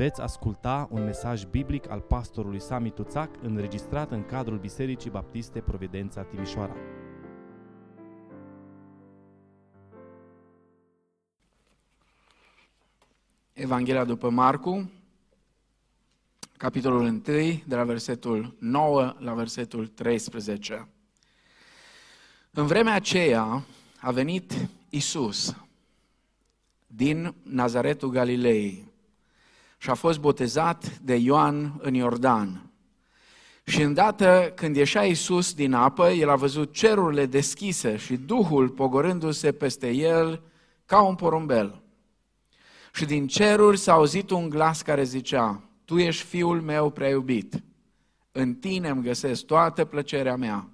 Veți asculta un mesaj biblic al pastorului Sami Tuțac înregistrat în cadrul Bisericii Baptiste Providența Timișoara. Evanghelia după Marcu, capitolul 1, de la versetul 9 la versetul 13. În vremea aceea a venit Isus din Nazaretul Galilei și a fost botezat de Ioan în Iordan. Și îndată când ieșea Iisus din apă, el a văzut cerurile deschise și Duhul pogorându-se peste el ca un porumbel. Și din ceruri s-a auzit un glas care zicea, Tu ești fiul meu prea iubit, în tine îmi găsesc toată plăcerea mea.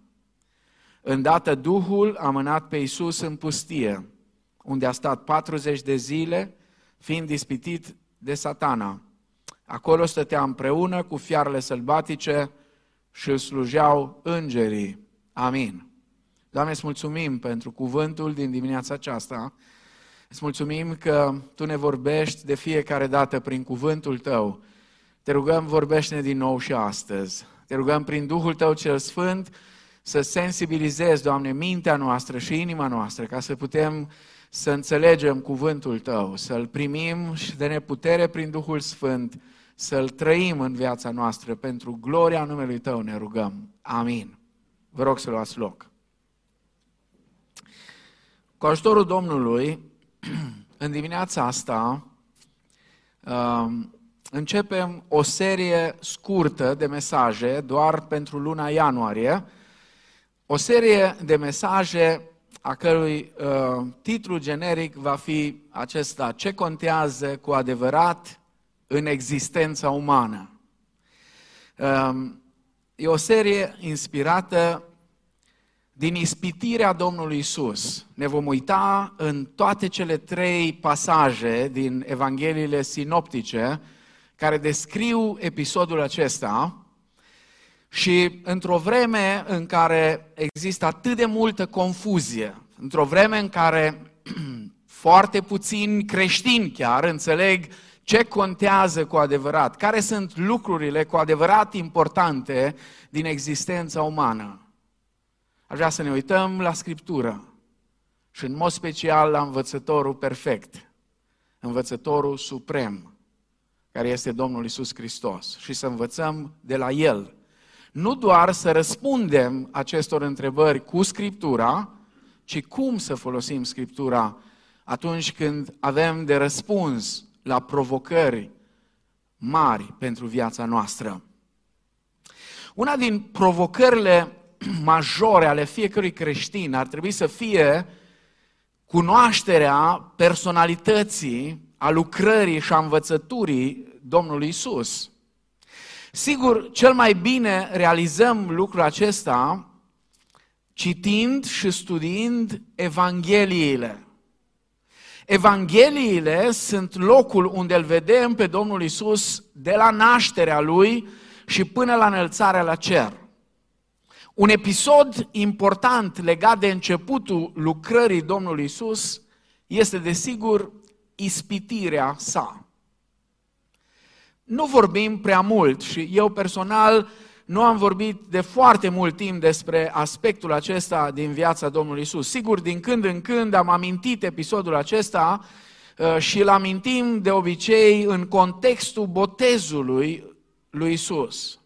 Îndată Duhul a mânat pe Iisus în pustie, unde a stat 40 de zile, fiind dispitit de satana. Acolo stătea împreună cu fiarele sălbatice și îl slujeau îngerii. Amin. Doamne, îți mulțumim pentru cuvântul din dimineața aceasta. Îți mulțumim că Tu ne vorbești de fiecare dată prin cuvântul Tău. Te rugăm, vorbește-ne din nou și astăzi. Te rugăm prin Duhul Tău cel Sfânt să sensibilizezi, Doamne, mintea noastră și inima noastră ca să putem să înțelegem cuvântul Tău, să-L primim și de neputere prin Duhul Sfânt, să-L trăim în viața noastră. Pentru gloria numelui Tău ne rugăm. Amin. Vă rog să luați loc. Cu ajutorul Domnului, în dimineața asta, um, începem o serie scurtă de mesaje, doar pentru luna ianuarie, o serie de mesaje a cărui uh, titlu generic va fi acesta, Ce contează cu adevărat în existența umană? Uh, e o serie inspirată din ispitirea Domnului Isus. Ne vom uita în toate cele trei pasaje din Evangheliile sinoptice care descriu episodul acesta și într-o vreme în care există atât de multă confuzie, într-o vreme în care foarte puțini creștini chiar înțeleg ce contează cu adevărat, care sunt lucrurile cu adevărat importante din existența umană. Aș vrea să ne uităm la Scriptură și în mod special la învățătorul perfect, învățătorul suprem, care este Domnul Isus Hristos și să învățăm de la El nu doar să răspundem acestor întrebări cu Scriptura, ci cum să folosim Scriptura atunci când avem de răspuns la provocări mari pentru viața noastră. Una din provocările majore ale fiecărui creștin ar trebui să fie cunoașterea personalității, a lucrării și a învățăturii Domnului Isus. Sigur, cel mai bine realizăm lucrul acesta citind și studiind Evangheliile. Evangheliile sunt locul unde îl vedem pe Domnul Isus de la nașterea lui și până la înălțarea la cer. Un episod important legat de începutul lucrării Domnului Isus este, desigur, ispitirea sa nu vorbim prea mult și eu personal nu am vorbit de foarte mult timp despre aspectul acesta din viața Domnului Isus. Sigur, din când în când am amintit episodul acesta uh, și îl amintim de obicei în contextul botezului lui Isus.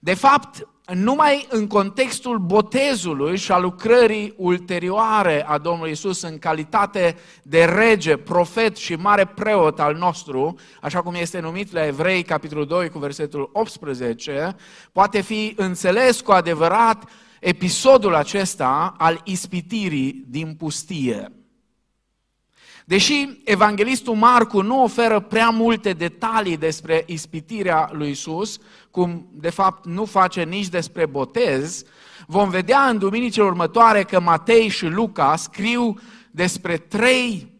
De fapt, numai în contextul botezului și a lucrării ulterioare a Domnului Isus în calitate de rege, profet și mare preot al nostru, așa cum este numit la Evrei, capitolul 2, cu versetul 18, poate fi înțeles cu adevărat episodul acesta al ispitirii din pustie. Deși evanghelistul Marcu nu oferă prea multe detalii despre ispitirea lui Isus, cum de fapt nu face nici despre botez, vom vedea în duminicile următoare că Matei și Luca scriu despre trei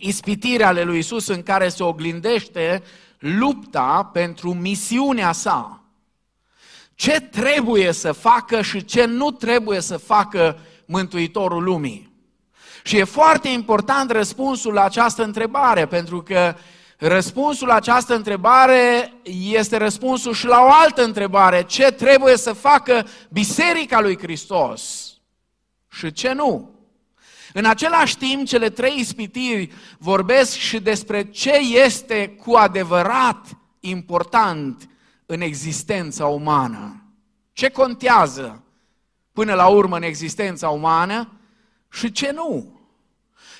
ispitiri ale lui Isus în care se oglindește lupta pentru misiunea sa. Ce trebuie să facă și ce nu trebuie să facă Mântuitorul lumii. Și e foarte important răspunsul la această întrebare, pentru că răspunsul la această întrebare este răspunsul și la o altă întrebare. Ce trebuie să facă Biserica lui Hristos și ce nu? În același timp, cele trei ispitiri vorbesc și despre ce este cu adevărat important în existența umană. Ce contează până la urmă în existența umană și ce nu?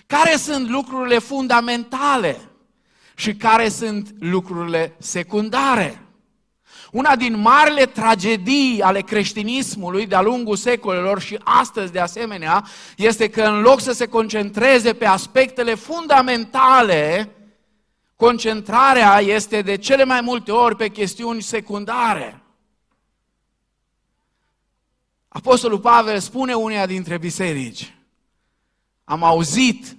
Care sunt lucrurile fundamentale și care sunt lucrurile secundare? Una din marile tragedii ale creștinismului de-a lungul secolelor și astăzi de asemenea este că în loc să se concentreze pe aspectele fundamentale, concentrarea este de cele mai multe ori pe chestiuni secundare. Apostolul Pavel spune uneia dintre biserici, am auzit,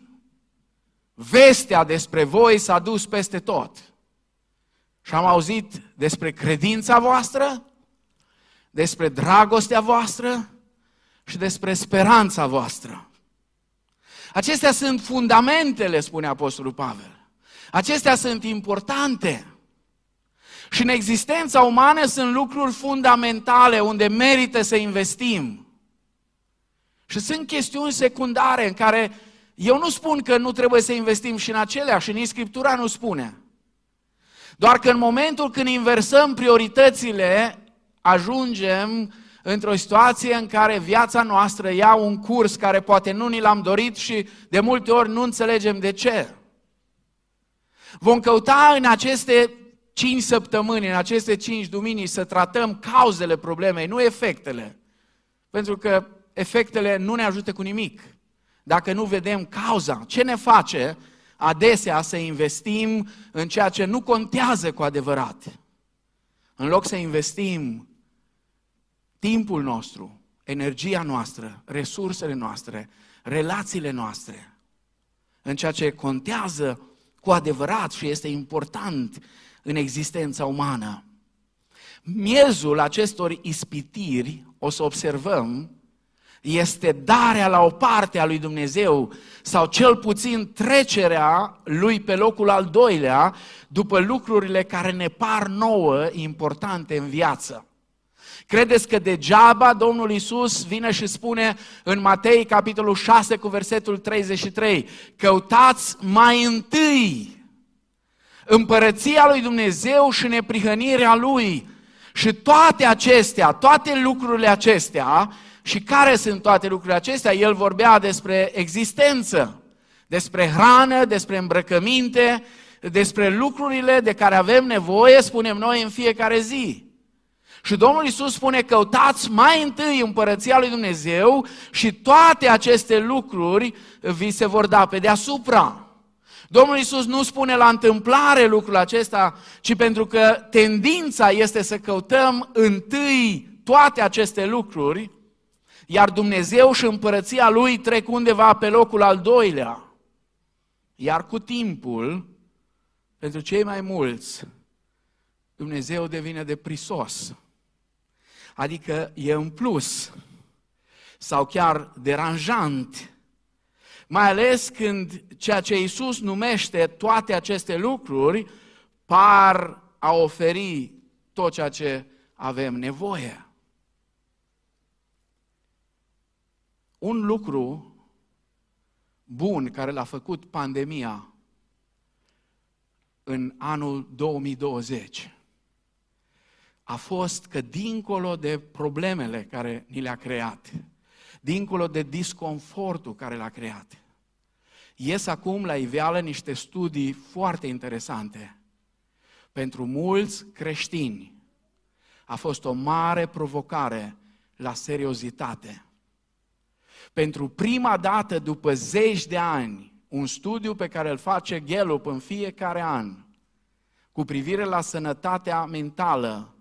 vestea despre voi s-a dus peste tot. Și am auzit despre credința voastră, despre dragostea voastră și despre speranța voastră. Acestea sunt fundamentele, spune Apostolul Pavel. Acestea sunt importante. Și în existența umană sunt lucruri fundamentale unde merită să investim. Și sunt chestiuni secundare în care eu nu spun că nu trebuie să investim și în acelea, și nici Scriptura nu spune. Doar că în momentul când inversăm prioritățile, ajungem într-o situație în care viața noastră ia un curs care poate nu ni l-am dorit și de multe ori nu înțelegem de ce. Vom căuta în aceste cinci săptămâni, în aceste cinci duminii, să tratăm cauzele problemei, nu efectele. Pentru că efectele nu ne ajută cu nimic. Dacă nu vedem cauza, ce ne face adesea să investim în ceea ce nu contează cu adevărat. În loc să investim timpul nostru, energia noastră, resursele noastre, relațiile noastre, în ceea ce contează cu adevărat și este important în existența umană. Miezul acestor ispitiri, o să observăm, este darea la o parte a lui Dumnezeu sau cel puțin trecerea lui pe locul al doilea după lucrurile care ne par nouă importante în viață. Credeți că degeaba Domnul Isus vine și spune în Matei, capitolul 6, cu versetul 33, căutați mai întâi împărăția lui Dumnezeu și neprihănirea lui. Și toate acestea, toate lucrurile acestea, și care sunt toate lucrurile acestea? El vorbea despre existență, despre hrană, despre îmbrăcăminte, despre lucrurile de care avem nevoie, spunem noi, în fiecare zi. Și Domnul Isus spune, căutați mai întâi împărăția lui Dumnezeu și toate aceste lucruri vi se vor da pe deasupra. Domnul Isus nu spune la întâmplare lucrul acesta, ci pentru că tendința este să căutăm întâi toate aceste lucruri, iar Dumnezeu și împărăția Lui trec undeva pe locul al doilea. Iar cu timpul, pentru cei mai mulți, Dumnezeu devine deprisos. Adică e în plus sau chiar deranjant. Mai ales când ceea ce Iisus numește toate aceste lucruri par a oferi tot ceea ce avem nevoie. Un lucru bun care l-a făcut pandemia în anul 2020 a fost că dincolo de problemele care ni le-a creat, dincolo de disconfortul care l-a creat, ies acum la iveală niște studii foarte interesante. Pentru mulți creștini a fost o mare provocare la seriozitate. Pentru prima dată după zeci de ani, un studiu pe care îl face Gallup în fiecare an cu privire la sănătatea mentală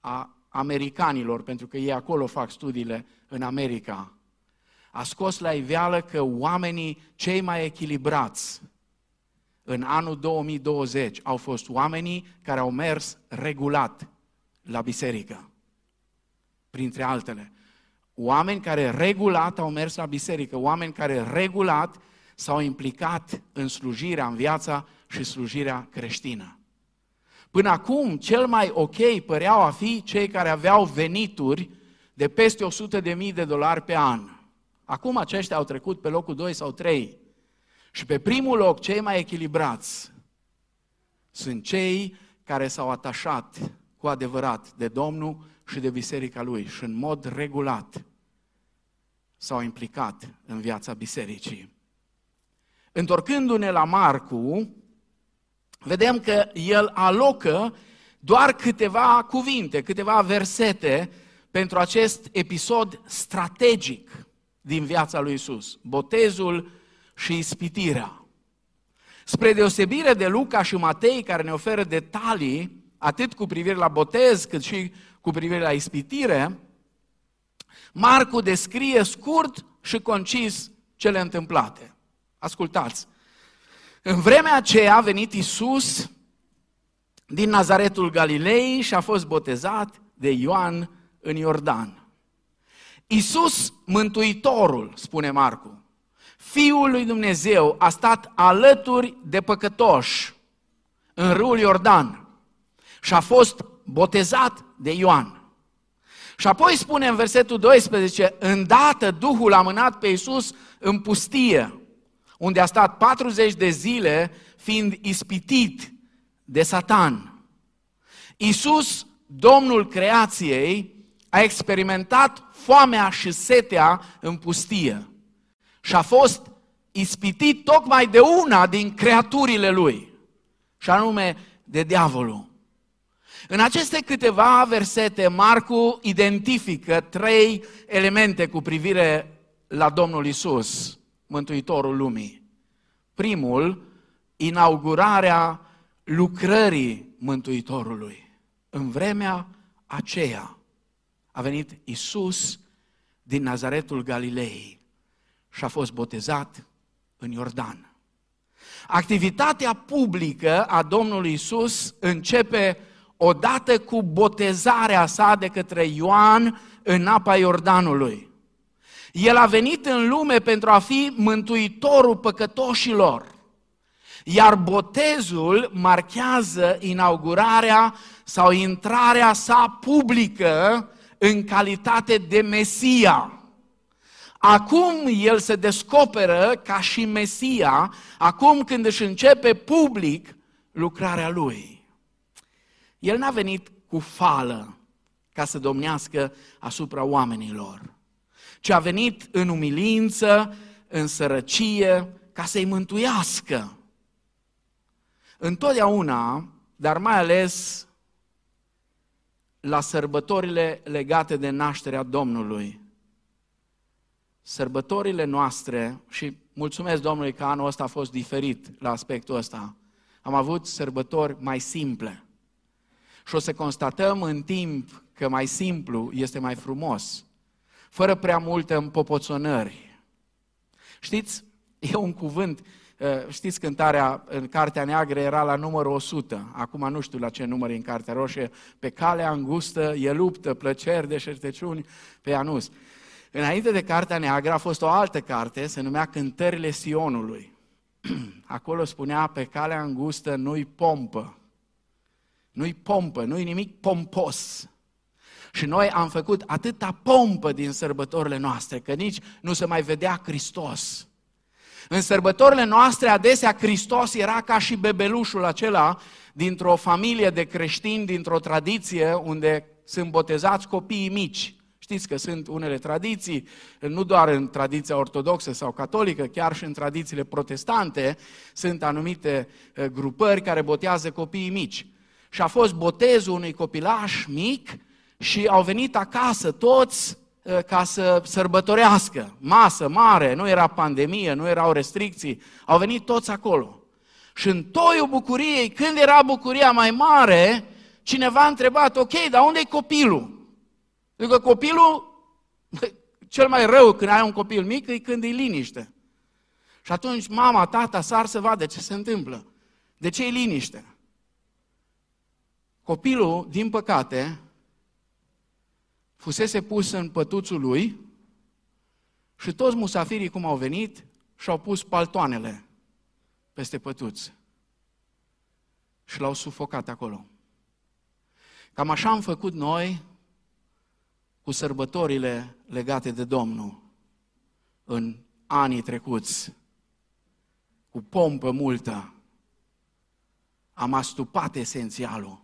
a americanilor, pentru că ei acolo fac studiile în America, a scos la iveală că oamenii cei mai echilibrați în anul 2020 au fost oamenii care au mers regulat la biserică, printre altele. Oameni care regulat au mers la biserică, oameni care regulat s-au implicat în slujirea, în viața și slujirea creștină. Până acum, cel mai ok păreau a fi cei care aveau venituri de peste 100 de mii de dolari pe an. Acum aceștia au trecut pe locul 2 sau 3. Și pe primul loc, cei mai echilibrați sunt cei care s-au atașat cu adevărat de Domnul și de biserica lui și în mod regulat s-au implicat în viața bisericii. Întorcându-ne la Marcu, vedem că el alocă doar câteva cuvinte, câteva versete pentru acest episod strategic din viața lui Isus, botezul și ispitirea. Spre deosebire de Luca și Matei, care ne oferă detalii, atât cu privire la botez, cât și cu privire la ispitire, Marcu descrie scurt și concis cele întâmplate. Ascultați! În vremea aceea a venit Isus din Nazaretul Galilei și a fost botezat de Ioan în Iordan. Isus, Mântuitorul, spune Marcu, Fiul lui Dumnezeu a stat alături de păcătoși în râul Iordan și a fost botezat de Ioan. Și apoi spune în versetul 12, îndată Duhul a mânat pe Iisus în pustie, unde a stat 40 de zile fiind ispitit de Satan. Iisus, Domnul creației, a experimentat foamea și setea în pustie și a fost ispitit tocmai de una din creaturile lui, și anume de diavolul. În aceste câteva versete, Marcu identifică trei elemente cu privire la Domnul Isus, Mântuitorul lumii. Primul, inaugurarea lucrării Mântuitorului. În vremea aceea a venit Isus din Nazaretul Galilei și a fost botezat în Iordan. Activitatea publică a Domnului Isus începe odată cu botezarea sa de către Ioan în apa Iordanului. El a venit în lume pentru a fi mântuitorul păcătoșilor. Iar botezul marchează inaugurarea sau intrarea sa publică în calitate de Mesia. Acum el se descoperă ca și Mesia, acum când își începe public lucrarea lui. El n-a venit cu fală ca să domnească asupra oamenilor, ci a venit în umilință, în sărăcie, ca să-i mântuiască. Întotdeauna, dar mai ales la sărbătorile legate de nașterea Domnului, sărbătorile noastre, și mulțumesc Domnului că anul ăsta a fost diferit la aspectul ăsta, am avut sărbători mai simple. Și o să constatăm în timp că mai simplu este mai frumos, fără prea multe împopoțonări. Știți, e un cuvânt, uh, știți cântarea în Cartea Neagră era la numărul 100, acum nu știu la ce număr e în Cartea Roșie, pe calea îngustă e luptă, plăceri, deșertăciuni pe anus. Înainte de Cartea Neagră a fost o altă carte, se numea Cântările Sionului. Acolo spunea, pe calea îngustă nu-i pompă, nu-i pompă, nu-i nimic pompos. Și noi am făcut atâta pompă din sărbătorile noastre, că nici nu se mai vedea Hristos. În sărbătorile noastre, adesea Hristos era ca și bebelușul acela dintr-o familie de creștini, dintr-o tradiție unde sunt botezați copiii mici. Știți că sunt unele tradiții, nu doar în tradiția ortodoxă sau catolică, chiar și în tradițiile protestante, sunt anumite eh, grupări care botează copiii mici și a fost botezul unui copilaș mic și au venit acasă toți uh, ca să sărbătorească. Masă mare, nu era pandemie, nu erau restricții, au venit toți acolo. Și în toiul bucuriei, când era bucuria mai mare, cineva a întrebat, ok, dar unde e copilul? Adică copilul, cel mai rău când ai un copil mic e când e liniște. Și atunci mama, tata sar să vadă ce se întâmplă. De ce e liniște? Copilul, din păcate, fusese pus în pătuțul lui și toți musafirii cum au venit și-au pus paltoanele peste pătuț. și l-au sufocat acolo. Cam așa am făcut noi cu sărbătorile legate de Domnul în anii trecuți, cu pompă multă. Am astupat esențialul,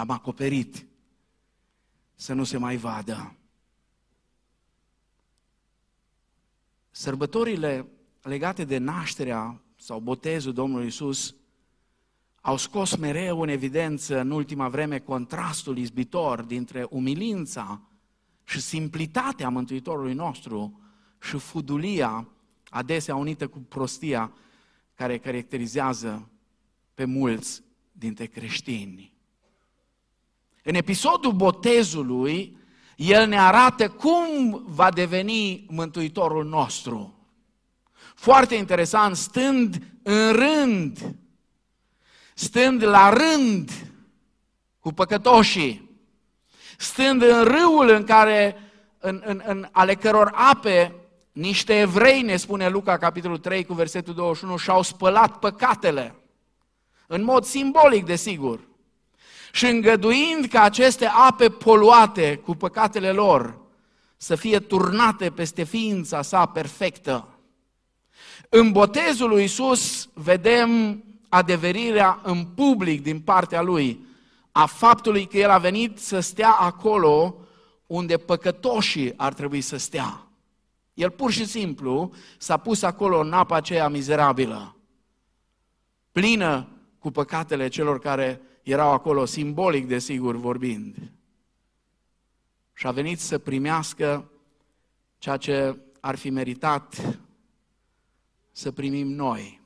l-am acoperit să nu se mai vadă. Sărbătorile legate de nașterea sau botezul Domnului Isus au scos mereu în evidență în ultima vreme contrastul izbitor dintre umilința și simplitatea Mântuitorului nostru și fudulia adesea unită cu prostia care caracterizează pe mulți dintre creștini. În episodul botezului, el ne arată cum va deveni Mântuitorul nostru. Foarte interesant, stând în rând, stând la rând cu păcătoșii, stând în râul în care, în, în, în ale căror ape, niște evrei, ne spune Luca, capitolul 3, cu versetul 21, și-au spălat păcatele. În mod simbolic, desigur. Și îngăduind ca aceste ape poluate cu păcatele lor să fie turnate peste ființa sa perfectă. În botezul lui Isus vedem adeverirea în public din partea lui a faptului că el a venit să stea acolo unde păcătoșii ar trebui să stea. El pur și simplu s-a pus acolo în apa aceea mizerabilă, plină cu păcatele celor care erau acolo, simbolic desigur vorbind. Și a venit să primească ceea ce ar fi meritat să primim noi,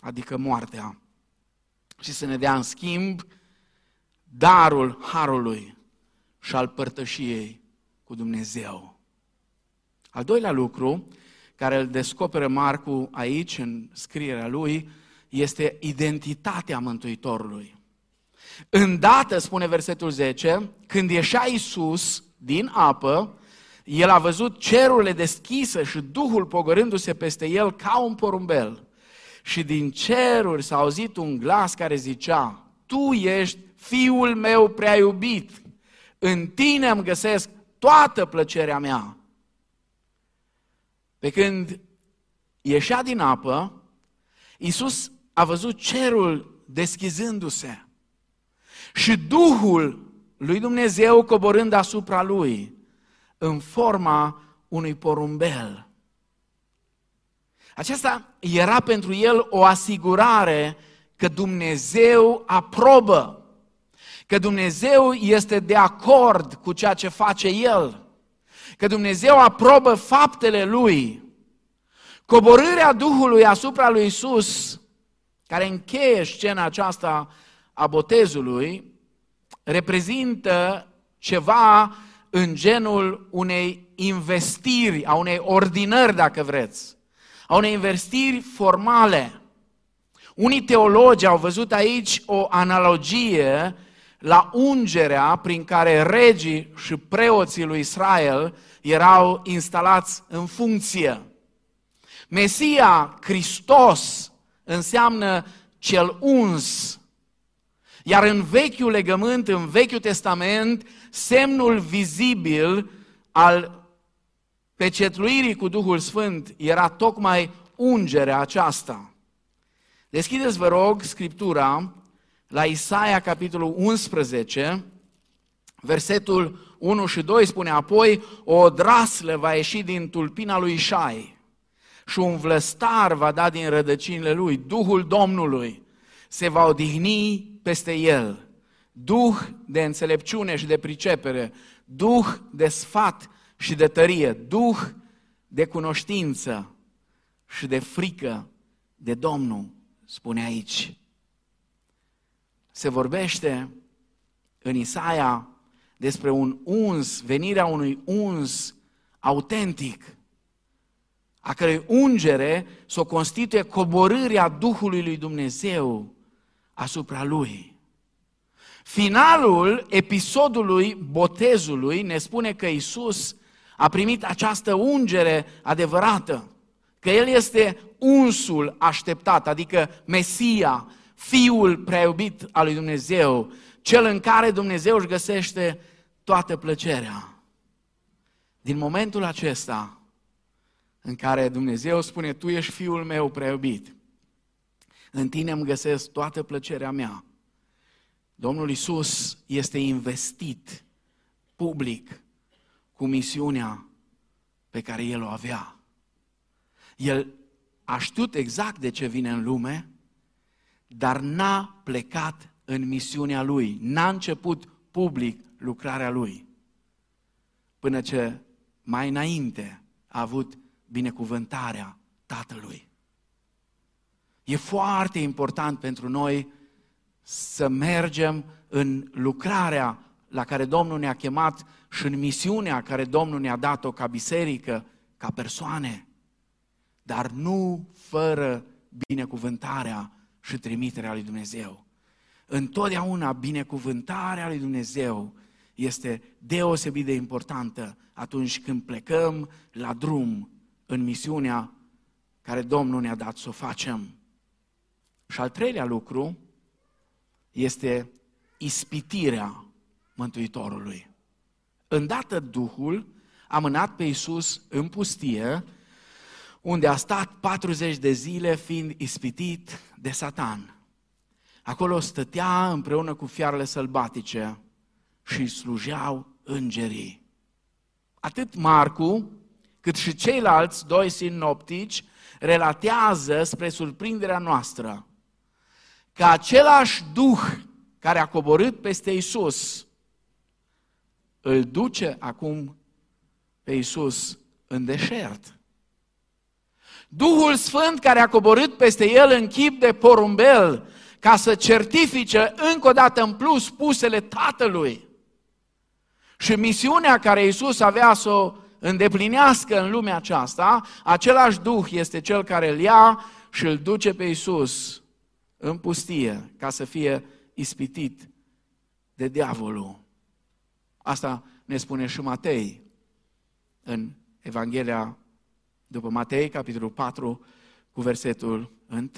adică moartea, și să ne dea în schimb darul harului și al părtășiei cu Dumnezeu. Al doilea lucru care îl descoperă Marcu aici, în scrierea lui, este identitatea Mântuitorului. Îndată, spune versetul 10, când ieșea Iisus din apă, el a văzut cerurile deschise și Duhul pogorându-se peste el ca un porumbel. Și din ceruri s-a auzit un glas care zicea, Tu ești Fiul meu prea iubit, în tine îmi găsesc toată plăcerea mea. Pe când ieșea din apă, Iisus a văzut cerul deschizându-se și Duhul lui Dumnezeu coborând asupra lui în forma unui porumbel. Aceasta era pentru el o asigurare că Dumnezeu aprobă, că Dumnezeu este de acord cu ceea ce face El, că Dumnezeu aprobă faptele Lui. Coborârea Duhului asupra lui Isus, care încheie scena aceasta a botezului, reprezintă ceva în genul unei investiri, a unei ordinări, dacă vreți, a unei investiri formale. Unii teologi au văzut aici o analogie la ungerea prin care regii și preoții lui Israel erau instalați în funcție. Mesia, Hristos, înseamnă cel uns. Iar în Vechiul Legământ, în Vechiul Testament, semnul vizibil al pecetluirii cu Duhul Sfânt era tocmai ungerea aceasta. Deschideți, vă rog, Scriptura la Isaia, capitolul 11, versetul 1 și 2 spune, apoi o draslă va ieși din tulpina lui Șai și un vlăstar va da din rădăcinile lui, Duhul Domnului se va odihni peste el, Duh de înțelepciune și de pricepere, Duh de sfat și de tărie, Duh de cunoștință și de frică de Domnul, spune aici. Se vorbește în Isaia despre un uns, venirea unui uns autentic, a cărei ungere să o constituie coborârea Duhului lui Dumnezeu asupra lui. Finalul episodului botezului ne spune că Isus a primit această ungere adevărată, că El este unsul așteptat, adică Mesia, Fiul prea iubit al lui Dumnezeu, cel în care Dumnezeu își găsește toată plăcerea. Din momentul acesta în care Dumnezeu spune, Tu ești Fiul meu prea iubit, în tine îmi găsesc toată plăcerea mea. Domnul Isus este investit public cu misiunea pe care el o avea. El a știut exact de ce vine în lume, dar n-a plecat în misiunea lui, n-a început public lucrarea lui, până ce mai înainte a avut binecuvântarea Tatălui. E foarte important pentru noi să mergem în lucrarea la care Domnul ne-a chemat și în misiunea care Domnul ne-a dat-o ca biserică, ca persoane, dar nu fără binecuvântarea și trimiterea lui Dumnezeu. Întotdeauna binecuvântarea lui Dumnezeu este deosebit de importantă atunci când plecăm la drum în misiunea care Domnul ne-a dat să o facem. Și al treilea lucru este ispitirea Mântuitorului. Îndată Duhul a mânat pe Iisus în pustie, unde a stat 40 de zile fiind ispitit de Satan. Acolo stătea împreună cu fiarele sălbatice și slujeau îngerii. Atât Marcu, cât și ceilalți doi sinoptici relatează spre surprinderea noastră că același Duh care a coborât peste Isus îl duce acum pe Isus în deșert. Duhul Sfânt care a coborât peste el în chip de porumbel ca să certifice încă o dată în plus pusele Tatălui. Și misiunea care Isus avea să o îndeplinească în lumea aceasta, același Duh este cel care îl ia și îl duce pe Isus în pustie ca să fie ispitit de diavolul. Asta ne spune și Matei în Evanghelia după Matei, capitolul 4, cu versetul 1.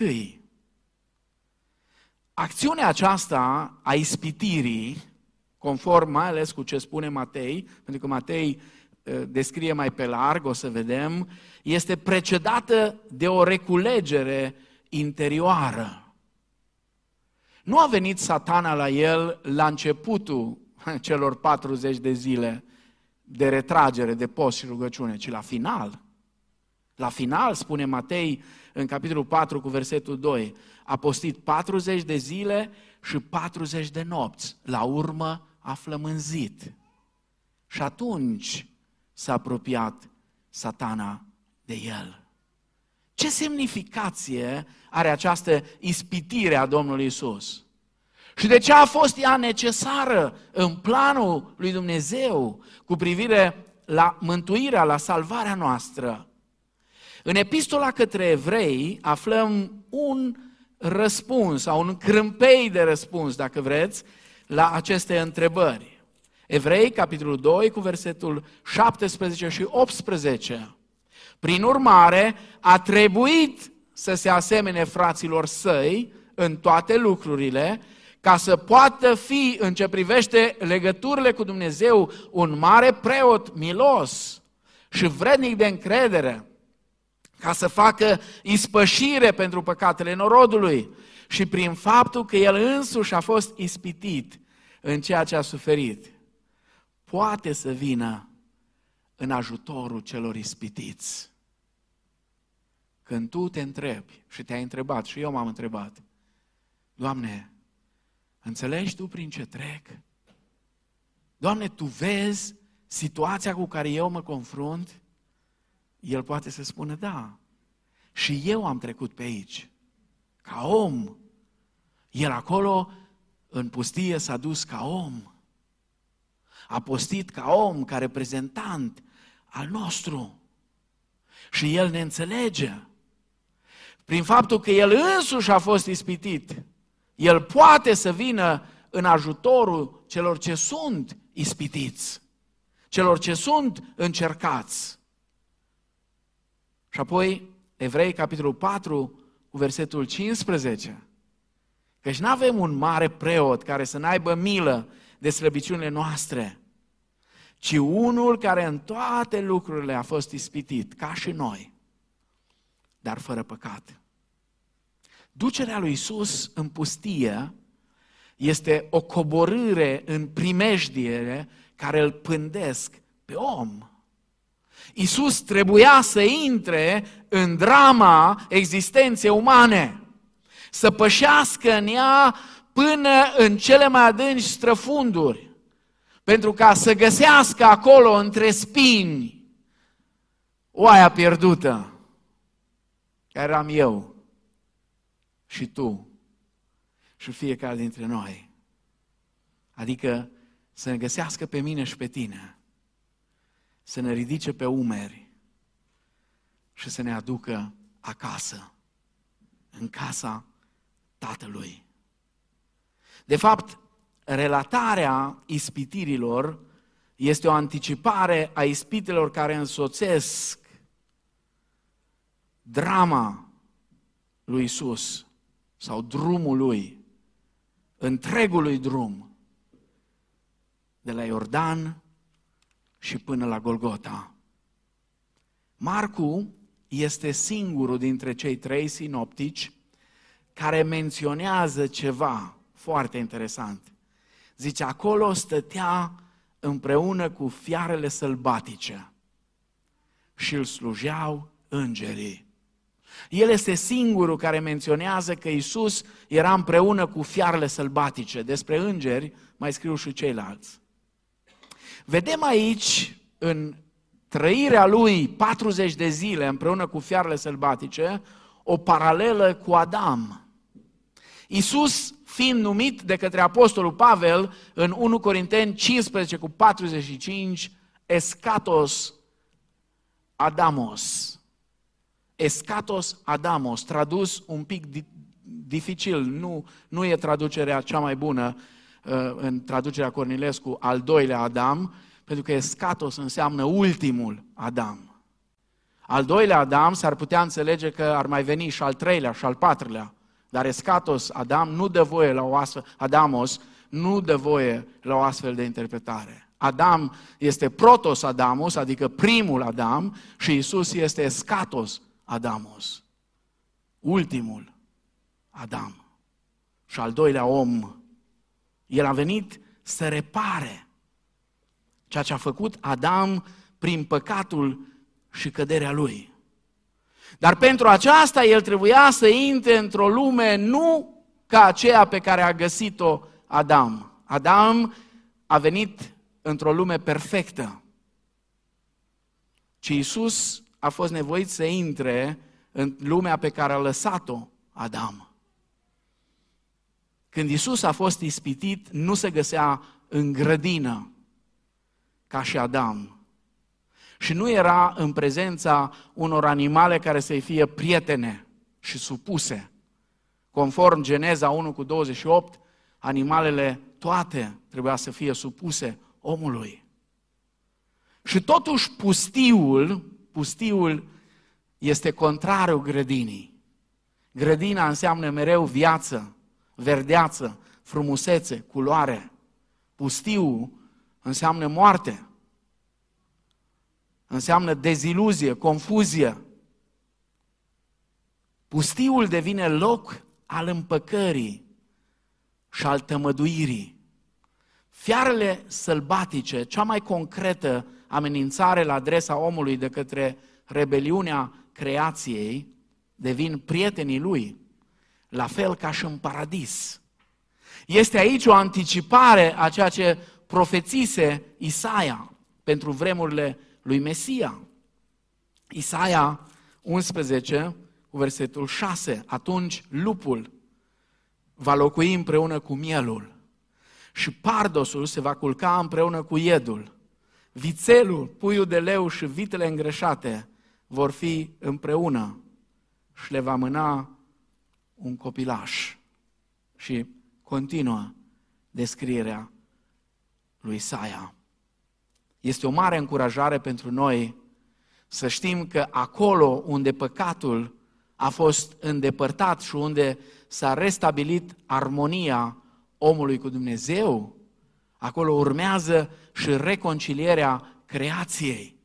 Acțiunea aceasta a ispitirii, conform mai ales cu ce spune Matei, pentru că Matei eh, descrie mai pe larg, o să vedem, este precedată de o reculegere interioară. Nu a venit satana la el la începutul celor 40 de zile de retragere, de post și rugăciune, ci la final. La final, spune Matei în capitolul 4 cu versetul 2, a postit 40 de zile și 40 de nopți. La urmă a flămânzit. Și atunci s-a apropiat satana de el. Ce semnificație are această ispitire a Domnului Isus? Și de ce a fost ea necesară în planul lui Dumnezeu cu privire la mântuirea, la salvarea noastră? În epistola către evrei aflăm un răspuns sau un crâmpei de răspuns, dacă vreți, la aceste întrebări. Evrei, capitolul 2, cu versetul 17 și 18. Prin urmare, a trebuit să se asemene fraților săi în toate lucrurile, ca să poată fi, în ce privește legăturile cu Dumnezeu, un mare preot milos și vrednic de încredere, ca să facă ispășire pentru păcatele norodului și prin faptul că el însuși a fost ispitit în ceea ce a suferit, poate să vină în ajutorul celor ispitiți. Când tu te întrebi și te-ai întrebat, și eu m-am întrebat, Doamne, înțelegi tu prin ce trec? Doamne, Tu vezi situația cu care eu mă confrunt? El poate să spună, da, și eu am trecut pe aici, ca om. El acolo, în pustie, s-a dus ca om. A postit ca om, ca reprezentant al nostru. Și el ne înțelege. Prin faptul că el însuși a fost ispitit, el poate să vină în ajutorul celor ce sunt ispitiți, celor ce sunt încercați. Și apoi, Evrei, capitolul 4, cu versetul 15, Căci nu avem un mare preot care să n-aibă milă de slăbiciunile noastre, ci unul care în toate lucrurile a fost ispitit, ca și noi, dar fără păcat. Ducerea lui Isus în pustie este o coborâre în primejdie care îl pândesc pe om. Isus trebuia să intre în drama existenței umane, să pășească în ea până în cele mai adânci străfunduri, pentru ca să găsească acolo, între spini, oaia pierdută, care eram eu și tu și fiecare dintre noi. Adică să ne găsească pe mine și pe tine, să ne ridice pe umeri și să ne aducă acasă, în casa Tatălui. De fapt, relatarea ispitirilor este o anticipare a ispitelor care însoțesc drama lui Isus sau drumul lui, întregului drum, de la Iordan și până la Golgota. Marcu este singurul dintre cei trei sinoptici care menționează ceva foarte interesant. Zice, acolo stătea împreună cu fiarele sălbatice și îl slujeau îngerii. El este singurul care menționează că Isus era împreună cu fiarele sălbatice. Despre îngeri mai scriu și ceilalți. Vedem aici, în trăirea lui 40 de zile împreună cu fiarele sălbatice, o paralelă cu Adam. Isus fiind numit de către Apostolul Pavel în 1 Corinteni 15 cu 45, Escatos Adamos. Escatos Adamos, tradus un pic dificil, nu, nu e traducerea cea mai bună uh, în traducerea Cornilescu, al doilea Adam, pentru că Escatos înseamnă ultimul Adam. Al doilea Adam s-ar putea înțelege că ar mai veni și al treilea și al patrulea. Dar Escatos Adam nu dă voie la o astfel, Adamos nu dă voie la o astfel de interpretare. Adam este protos Adamos, adică primul Adam, și Isus este Escatos Adamos, ultimul Adam și al doilea om. El a venit să repare ceea ce a făcut Adam prin păcatul și căderea lui. Dar pentru aceasta el trebuia să intre într-o lume nu ca aceea pe care a găsit-o Adam. Adam a venit într-o lume perfectă. Ci Iisus a fost nevoit să intre în lumea pe care a lăsat-o Adam. Când Isus a fost ispitit, nu se găsea în grădină ca și Adam, și nu era în prezența unor animale care să-i fie prietene și supuse. Conform Geneza 1 cu 28, animalele toate trebuia să fie supuse omului. Și totuși pustiul, pustiul este contrariul grădinii. Grădina înseamnă mereu viață, verdeață, frumusețe, culoare. Pustiul înseamnă moarte înseamnă deziluzie, confuzie. Pustiul devine loc al împăcării și al tămăduirii. Fiarele sălbatice, cea mai concretă amenințare la adresa omului de către rebeliunea creației, devin prietenii lui, la fel ca și în paradis. Este aici o anticipare a ceea ce profețise Isaia pentru vremurile lui Mesia. Isaia 11, cu versetul 6. Atunci lupul va locui împreună cu mielul și pardosul se va culca împreună cu iedul. Vițelul, puiul de leu și vitele îngreșate vor fi împreună și le va mâna un copilaș. Și continuă descrierea lui Isaia. Este o mare încurajare pentru noi să știm că acolo unde păcatul a fost îndepărtat și unde s-a restabilit armonia omului cu Dumnezeu, acolo urmează și reconcilierea creației.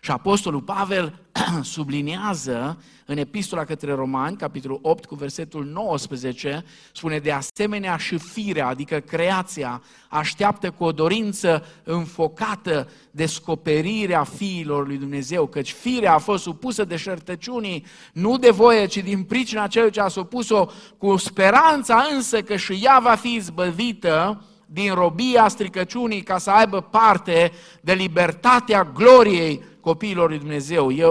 Și Apostolul Pavel subliniază în epistola către Romani, capitolul 8, cu versetul 19, spune de asemenea și firea, adică creația, așteaptă cu o dorință înfocată descoperirea fiilor lui Dumnezeu, căci firea a fost supusă de șertăciunii, nu de voie, ci din pricina celui ce a supus-o, cu speranța însă că și ea va fi izbăvită din robia stricăciunii ca să aibă parte de libertatea gloriei copiilor lui Dumnezeu. E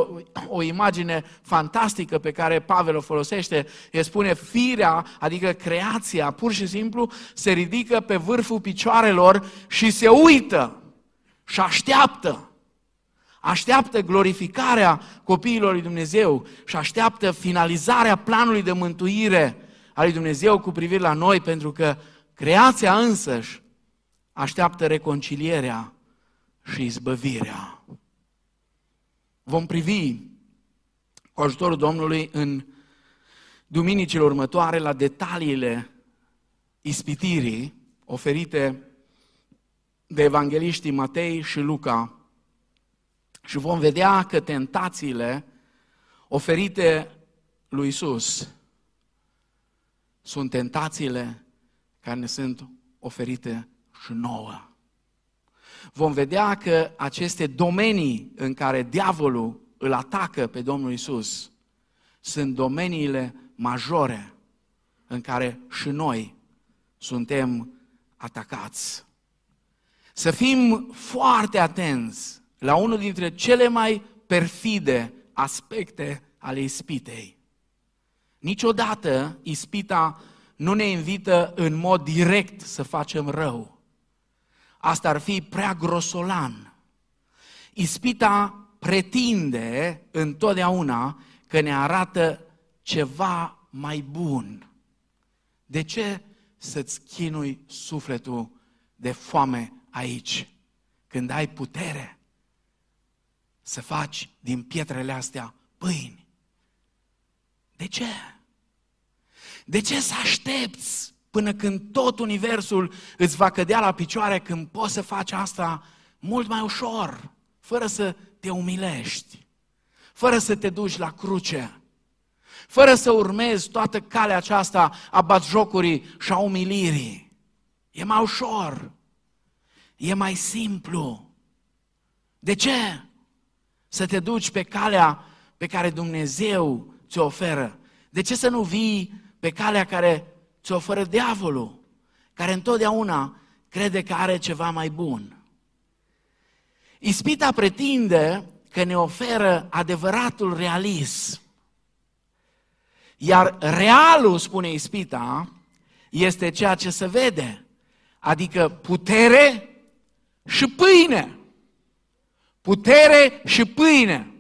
o imagine fantastică pe care Pavel o folosește. El spune firea, adică creația, pur și simplu se ridică pe vârful picioarelor și se uită și așteaptă. Așteaptă glorificarea copiilor lui Dumnezeu și așteaptă finalizarea planului de mântuire a lui Dumnezeu cu privire la noi, pentru că creația însăși așteaptă reconcilierea și izbăvirea. Vom privi cu ajutorul Domnului în duminicile următoare la detaliile ispitirii oferite de evangeliștii Matei și Luca și vom vedea că tentațiile oferite lui Isus sunt tentațiile care ne sunt oferite și nouă vom vedea că aceste domenii în care diavolul îl atacă pe Domnul Isus sunt domeniile majore în care și noi suntem atacați. Să fim foarte atenți la unul dintre cele mai perfide aspecte ale ispitei. Niciodată ispita nu ne invită în mod direct să facem rău asta ar fi prea grosolan. Ispita pretinde întotdeauna că ne arată ceva mai bun. De ce să-ți chinui sufletul de foame aici, când ai putere să faci din pietrele astea pâini? De ce? De ce să aștepți până când tot universul îți va cădea la picioare când poți să faci asta mult mai ușor, fără să te umilești, fără să te duci la cruce, fără să urmezi toată calea aceasta a batjocurii și a umilirii. E mai ușor, e mai simplu. De ce? Să te duci pe calea pe care Dumnezeu ți-o oferă. De ce să nu vii pe calea care ți oferă diavolul, care întotdeauna crede că are ceva mai bun. Ispita pretinde că ne oferă adevăratul realism. Iar realul, spune Ispita, este ceea ce se vede, adică putere și pâine. Putere și pâine.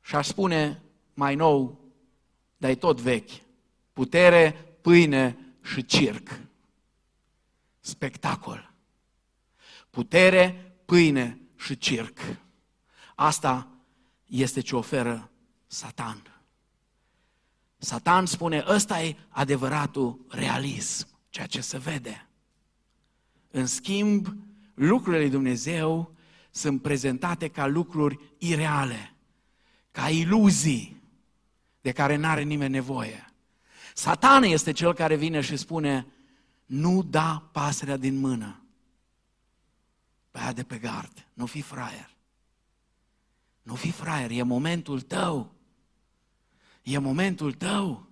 Și aș spune mai nou, dar e tot vechi, putere, pâine și circ. Spectacol. Putere, pâine și circ. Asta este ce oferă Satan. Satan spune, ăsta e adevăratul realism, ceea ce se vede. În schimb, lucrurile lui Dumnezeu sunt prezentate ca lucruri ireale, ca iluzii de care nu are nimeni nevoie. Satan este cel care vine și spune, nu da pasărea din mână pe aia de pe gard, nu fi fraier. Nu fi fraier, e momentul tău. E momentul tău.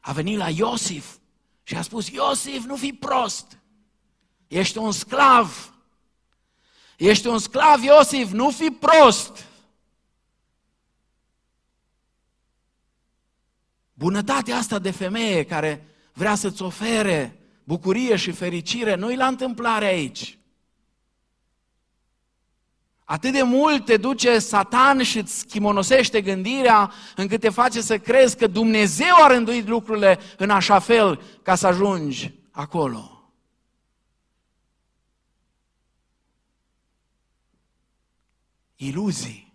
A venit la Iosif și a spus, Iosif, nu fi prost. Ești un sclav. Ești un sclav, Iosif, nu fi prost. Bunătatea asta de femeie care vrea să-ți ofere bucurie și fericire, nu-i la întâmplare aici. Atât de mult te duce Satan și îți schimonosește gândirea încât te face să crezi că Dumnezeu a rânduit lucrurile în așa fel ca să ajungi acolo. Iluzii.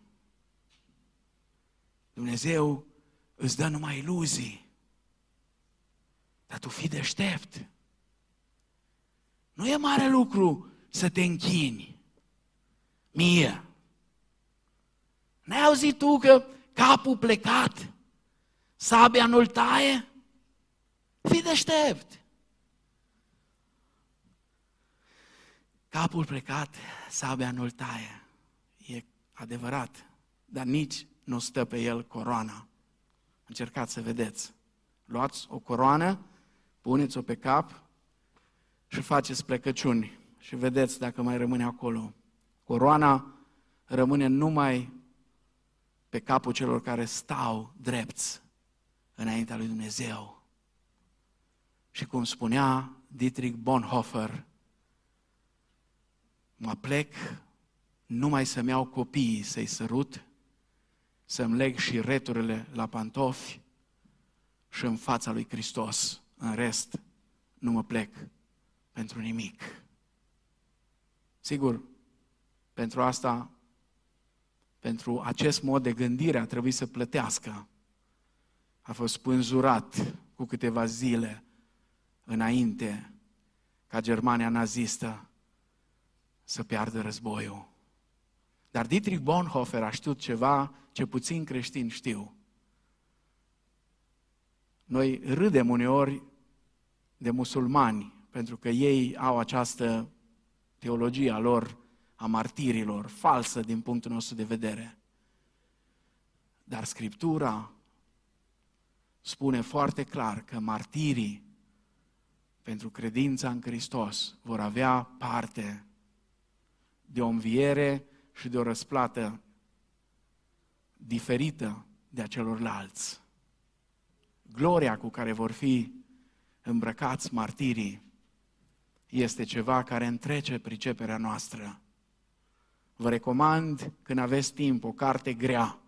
Dumnezeu îți dă numai iluzii. Dar tu fii deștept. Nu e mare lucru să te închini. Mie. N-ai auzit tu că capul plecat, sabia nu-l taie? Fii deștept. Capul plecat, sabia nu-l taie. E adevărat, dar nici nu stă pe el coroana. Încercați să vedeți. Luați o coroană, puneți-o pe cap și faceți plecăciuni și vedeți dacă mai rămâne acolo. Coroana rămâne numai pe capul celor care stau drepți înaintea lui Dumnezeu. Și cum spunea Dietrich Bonhoeffer, mă plec numai să-mi iau copiii să-i sărut, să-mi leg și returile la pantofi și în fața lui Hristos. În rest, nu mă plec pentru nimic. Sigur, pentru asta, pentru acest mod de gândire a trebuit să plătească. A fost spânzurat cu câteva zile înainte ca Germania nazistă să piardă războiul. Dar Dietrich Bonhoeffer a știut ceva ce puțin creștini știu. Noi râdem uneori de musulmani, pentru că ei au această teologie a lor, a martirilor, falsă din punctul nostru de vedere. Dar Scriptura spune foarte clar că martirii pentru credința în Hristos vor avea parte de o înviere și de o răsplată diferită de a celorlalți. Gloria cu care vor fi îmbrăcați martirii este ceva care întrece priceperea noastră. Vă recomand, când aveți timp, o carte grea.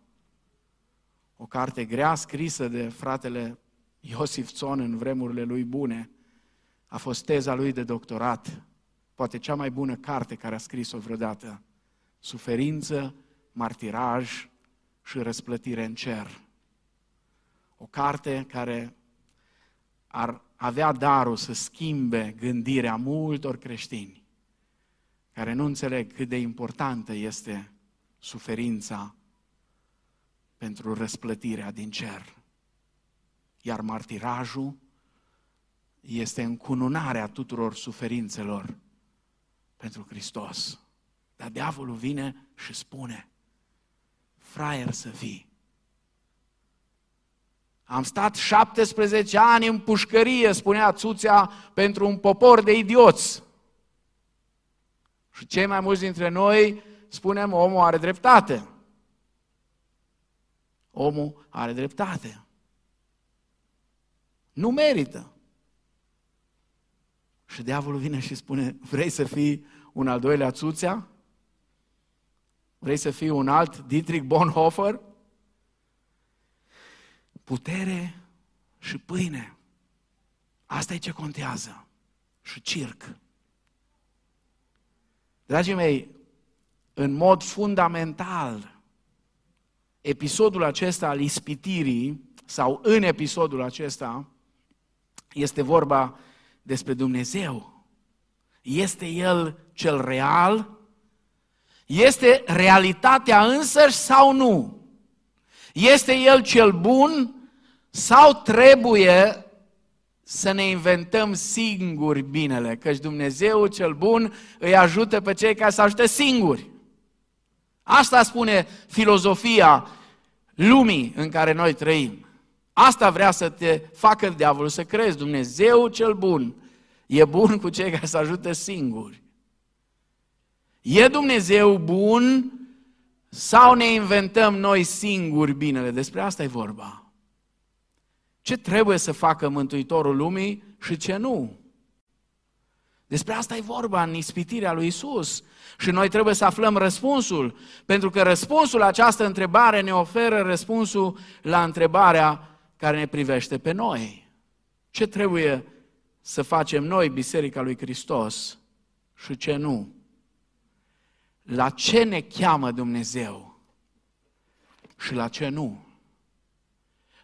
O carte grea scrisă de fratele Iosif Țon în vremurile lui bune. A fost teza lui de doctorat, poate cea mai bună carte care a scris-o vreodată. Suferință, martiraj și răsplătire în cer. O carte care ar avea darul să schimbe gândirea multor creștini care nu înțeleg cât de importantă este suferința pentru răsplătirea din cer. Iar martirajul este încununarea tuturor suferințelor pentru Hristos. Dar diavolul vine și spune, fraier să fii, am stat 17 ani în pușcărie, spunea Țuțea, pentru un popor de idioți. Și cei mai mulți dintre noi spunem, omul are dreptate. Omul are dreptate. Nu merită. Și diavolul vine și spune, vrei să fii un al doilea Țuțea? Vrei să fii un alt Dietrich Bonhoeffer? putere și pâine. Asta e ce contează. Și circ. Dragii mei, în mod fundamental, episodul acesta al ispitirii, sau în episodul acesta, este vorba despre Dumnezeu. Este El cel real? Este realitatea însăși sau nu? Este El cel bun sau trebuie să ne inventăm singuri binele? Căci Dumnezeu cel bun îi ajută pe cei care se ajută singuri. Asta spune filozofia lumii în care noi trăim. Asta vrea să te facă diavolul să crezi. Dumnezeu cel bun e bun cu cei care se ajută singuri. E Dumnezeu bun sau ne inventăm noi singuri binele? Despre asta e vorba. Ce trebuie să facă Mântuitorul lumii și ce nu? Despre asta e vorba în ispitirea lui Isus. Și noi trebuie să aflăm răspunsul, pentru că răspunsul la această întrebare ne oferă răspunsul la întrebarea care ne privește pe noi. Ce trebuie să facem noi, Biserica lui Hristos, și ce nu? La ce ne cheamă Dumnezeu și la ce nu.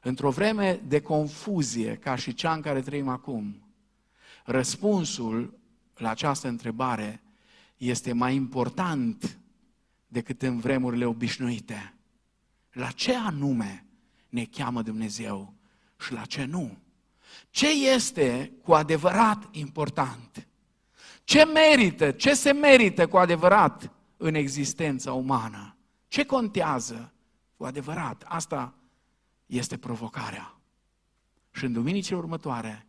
Într-o vreme de confuzie, ca și cea în care trăim acum, răspunsul la această întrebare este mai important decât în vremurile obișnuite. La ce anume ne cheamă Dumnezeu și la ce nu? Ce este cu adevărat important? Ce merită, ce se merită cu adevărat în existența umană? Ce contează cu adevărat? Asta este provocarea. Și în duminicile următoare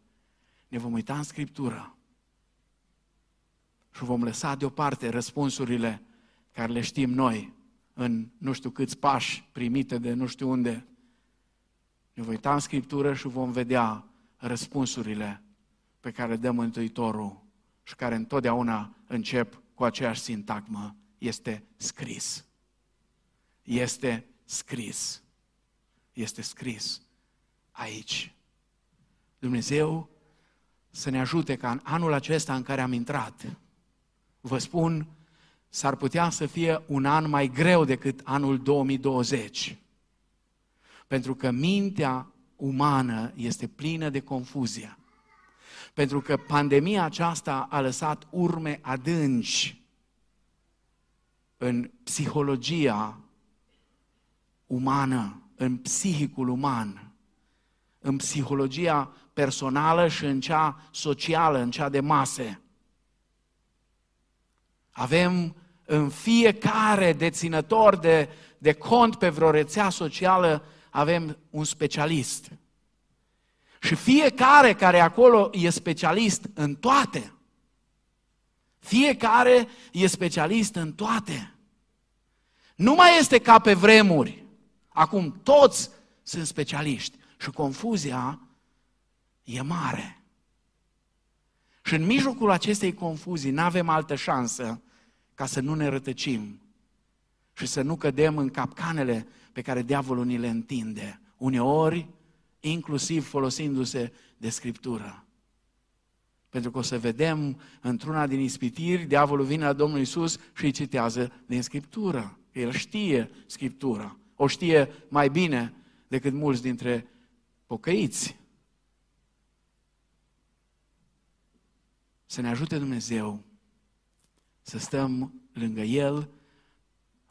ne vom uita în Scriptură și vom lăsa deoparte răspunsurile care le știm noi în nu știu câți pași primite de nu știu unde. Ne vom uita în Scriptură și vom vedea răspunsurile pe care le dă Mântuitorul și care întotdeauna încep cu aceeași sintagmă. Este scris. Este scris. Este scris aici. Dumnezeu să ne ajute ca în anul acesta în care am intrat, vă spun, s-ar putea să fie un an mai greu decât anul 2020. Pentru că mintea umană este plină de confuzie. Pentru că pandemia aceasta a lăsat urme adânci în psihologia umană, în psihicul uman, în psihologia personală și în cea socială, în cea de mase. Avem în fiecare deținător de, de cont pe vreo rețea socială, avem un specialist. Și fiecare care acolo e specialist în toate. Fiecare e specialist în toate. Nu mai este ca pe vremuri. Acum toți sunt specialiști și confuzia e mare. Și în mijlocul acestei confuzii nu avem altă șansă ca să nu ne rătăcim și să nu cădem în capcanele pe care diavolul ni le întinde. Uneori, inclusiv folosindu-se de Scriptură. Pentru că o să vedem într-una din ispitiri, diavolul vine la Domnul Isus și îi citează din Scriptură. El știe Scriptura. O știe mai bine decât mulți dintre pocăiți. Să ne ajute Dumnezeu să stăm lângă El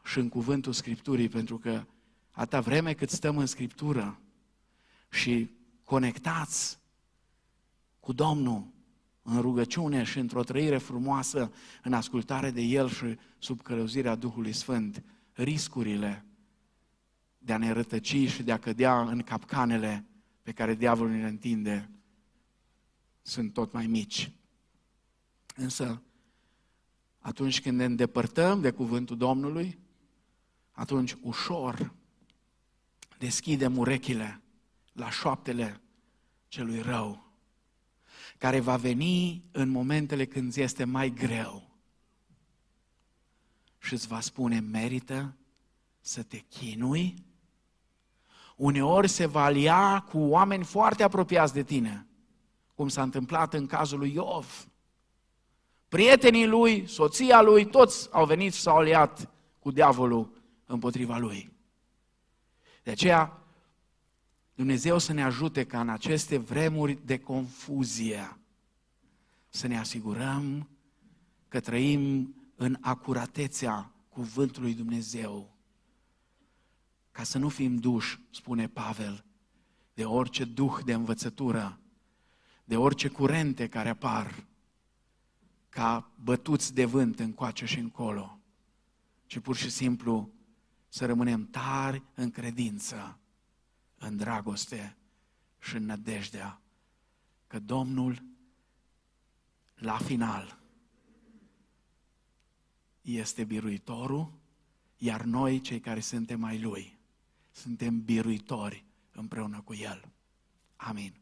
și în cuvântul Scripturii, pentru că atâta vreme cât stăm în Scriptură și conectați cu Domnul în rugăciune și într-o trăire frumoasă, în ascultare de El și sub călăuzirea Duhului Sfânt, riscurile de a ne rătăci și de a cădea în capcanele pe care diavolul ne întinde sunt tot mai mici. Însă, atunci când ne îndepărtăm de cuvântul Domnului, atunci ușor deschidem urechile la șoaptele celui rău, care va veni în momentele când ți este mai greu și îți va spune, merită să te chinui? Uneori se va alia cu oameni foarte apropiați de tine, cum s-a întâmplat în cazul lui Iov. Prietenii lui, soția lui, toți au venit și s-au aliat cu diavolul împotriva lui. De aceea, Dumnezeu să ne ajute ca în aceste vremuri de confuzie să ne asigurăm că trăim în acuratețea cuvântului Dumnezeu, ca să nu fim duși, spune Pavel, de orice duh de învățătură, de orice curente care apar, ca bătuți de vânt încoace și încolo, ci pur și simplu să rămânem tari în credință, în dragoste și în nădejdea că Domnul, la final, este biruitorul, iar noi, cei care suntem mai Lui, suntem biruitori împreună cu El. Amin.